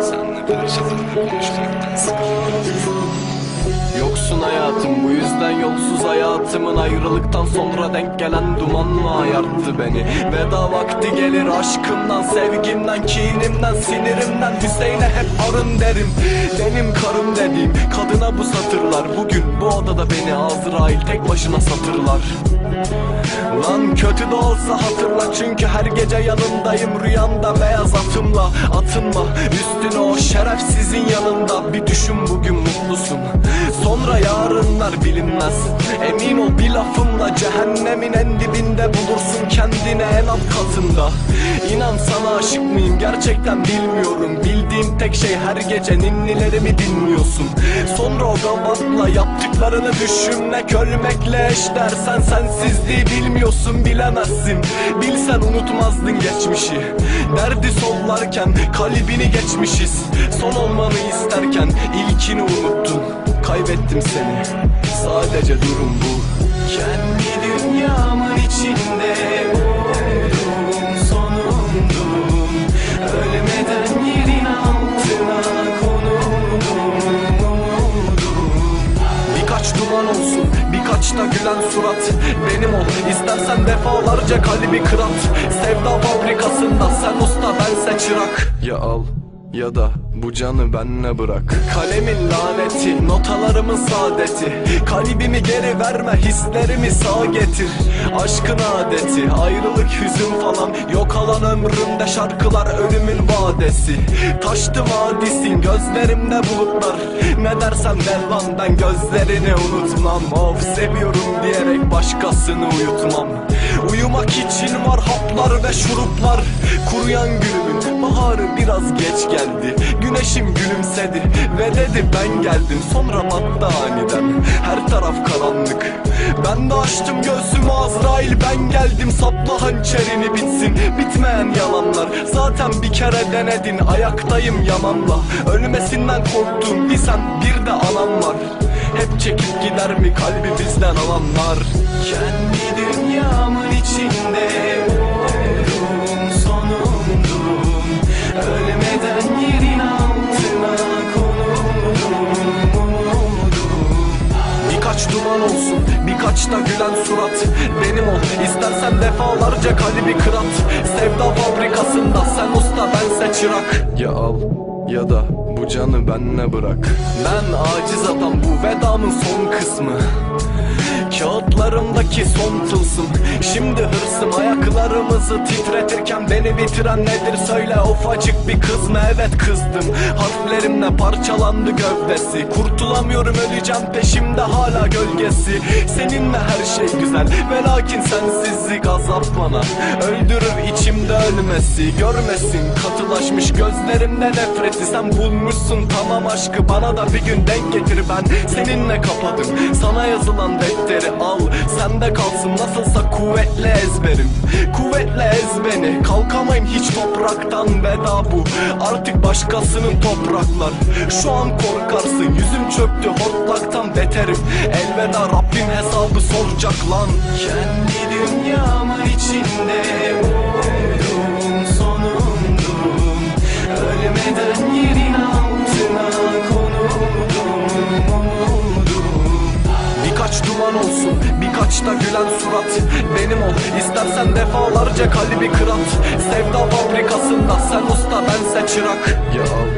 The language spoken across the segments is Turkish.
Seninle karşılıklı konuşmaktan sıkıldım. Yoksun hayatım bu yüzden yolsuz hayatımın ayrılıktan sonra denk gelen dumanla ayarttı beni. Veda vakti gelir aşkımdan sevgimden kinimden sinirimden Hüseyin'e hep arın derim. Benim karım dediğim kadına bu satırlar. Bugün bu odada beni Azrail tek başına satırlar. Lan kötü de olsa hatırla çünkü her gece yanındayım rüyanda beyaz atımla Atınma. Üstüne o şerefsizin yanında Bir düşün bugün mutlusun Sonra yarınlar bilinmez. Emin ol bir lafımla cehennemin en dibinde bulursun kendini en alt katında. İnan sana aşık mıyım? Gerçekten bilmiyorum. Bildiğim tek şey her gece ninnilerimi dinliyorsun. Sonra o gavatla yaptıklarını düşünmek ölmekle eş dersen sensizliği bilmiyorsun bilemezsin Bilsen unutmazdın geçmişi. Derdi sollarken kalbini geçmişiz. Son olmanı isterken ilkini unuttun. Kaybettim seni. Sadece durum bu. Kendi dünyamın içinde gülen surat Benim ol. İstersen defalarca kalbi kırat. Sevda fabrikasında sen usta bense çırak. Ya al ya da bu canı benle bırak. Kalemin laneti, notalarımın saadeti. Kalbimi geri verme, hislerimi sağ getir. Aşkın adeti, ayrılık hüzün falan. Yok alan ömrümde şarkılar ölümün vadesi. Taştı vadisin, gözlerimde bulutlar. Ne dersen de lan ben gözlerini unutmam. Of seviyorum başkasını uyutmam. Uyumak için var haplar ve şuruplar. Kuruyan gülümün baharı biraz geç geldi. Güneşim gülümsedi ve dedi ben geldim. Sonra battı aniden. Her taraf karanlık. Ben de açtım göğsümü Azrail ben geldim. Sapla hançerini bitsin. Bitmeyen yalanlar. Zaten bir kere denedin ayaktayım yamanla Ölmesinden korktuğum bir sen bir de anam var. Hep çekip gider mi kalbimizden alanlar? Kendi dünyamın içinde buldum sonundum. Ölmeden yerin altına konundum Birkaç duman olsun birkaç da gülen surat. Benim ol istersen defalarca kalbi kırat. Sevda fabrikasında sen usta bense çırak. Ya al ya da bu canı benle bırak. Ben aciz adam bu vedamın son kısmı. Kağıtlarımdaki son tılsım. Şimdi hırsım ayaklarımızı titretirken Beni bitiren nedir? Söyle ufacık bir kız mı? Evet kızdım. Harflerimle parçalandı gövdesi. Kurtulamıyorum öleceğim peşimde hala gölgesi. Seninle her şey güzel ve lakin sensizlik azap bana. Öldürür içimde ölmesi. Görmesin Katılaşmış gözlerimde nefreti Sen bulmuşsun tamam aşkı bana da bir gün denk getir. Ben seninle kapadım. Sana yazılan defteri al Sende kalsın. Nasılsa kuvvetle ezberim. Kuvvetle ez beni kalkamayım hiç topraktan veda bu. Artık başkasının topraklar. Şu an korkarsın yüzüm çöktü hortlaktan beterim. Elveda Rabbim hesabı soracak lan. Kendi dünyamın içinde. buldum Birkaç duman olsun birkaç da gülen surat. Benim ol istersen defalarca kalbi kırat. Sevda fabrikasında sen usta bense çırak. Ya al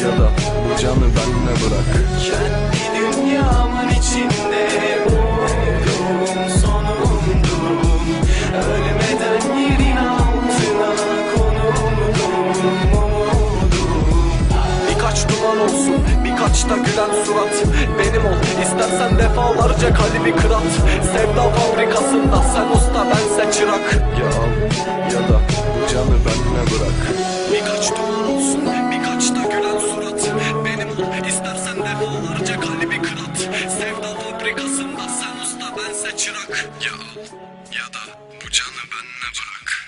ya da bu canı benle bırak. Kendi dünyamın içinde istersen defalarca kalbi kırat. Sevda fabrikasında sen usta bense çırak. Ya al ya da bu canı benle bırak. Birkaç duman olsun birkaç da gülen surat. Benim ol istersen defalarca kalbi kırat. Sevda fabrikasında sen usta bense çırak. Ya al ya da bu canı benle bırak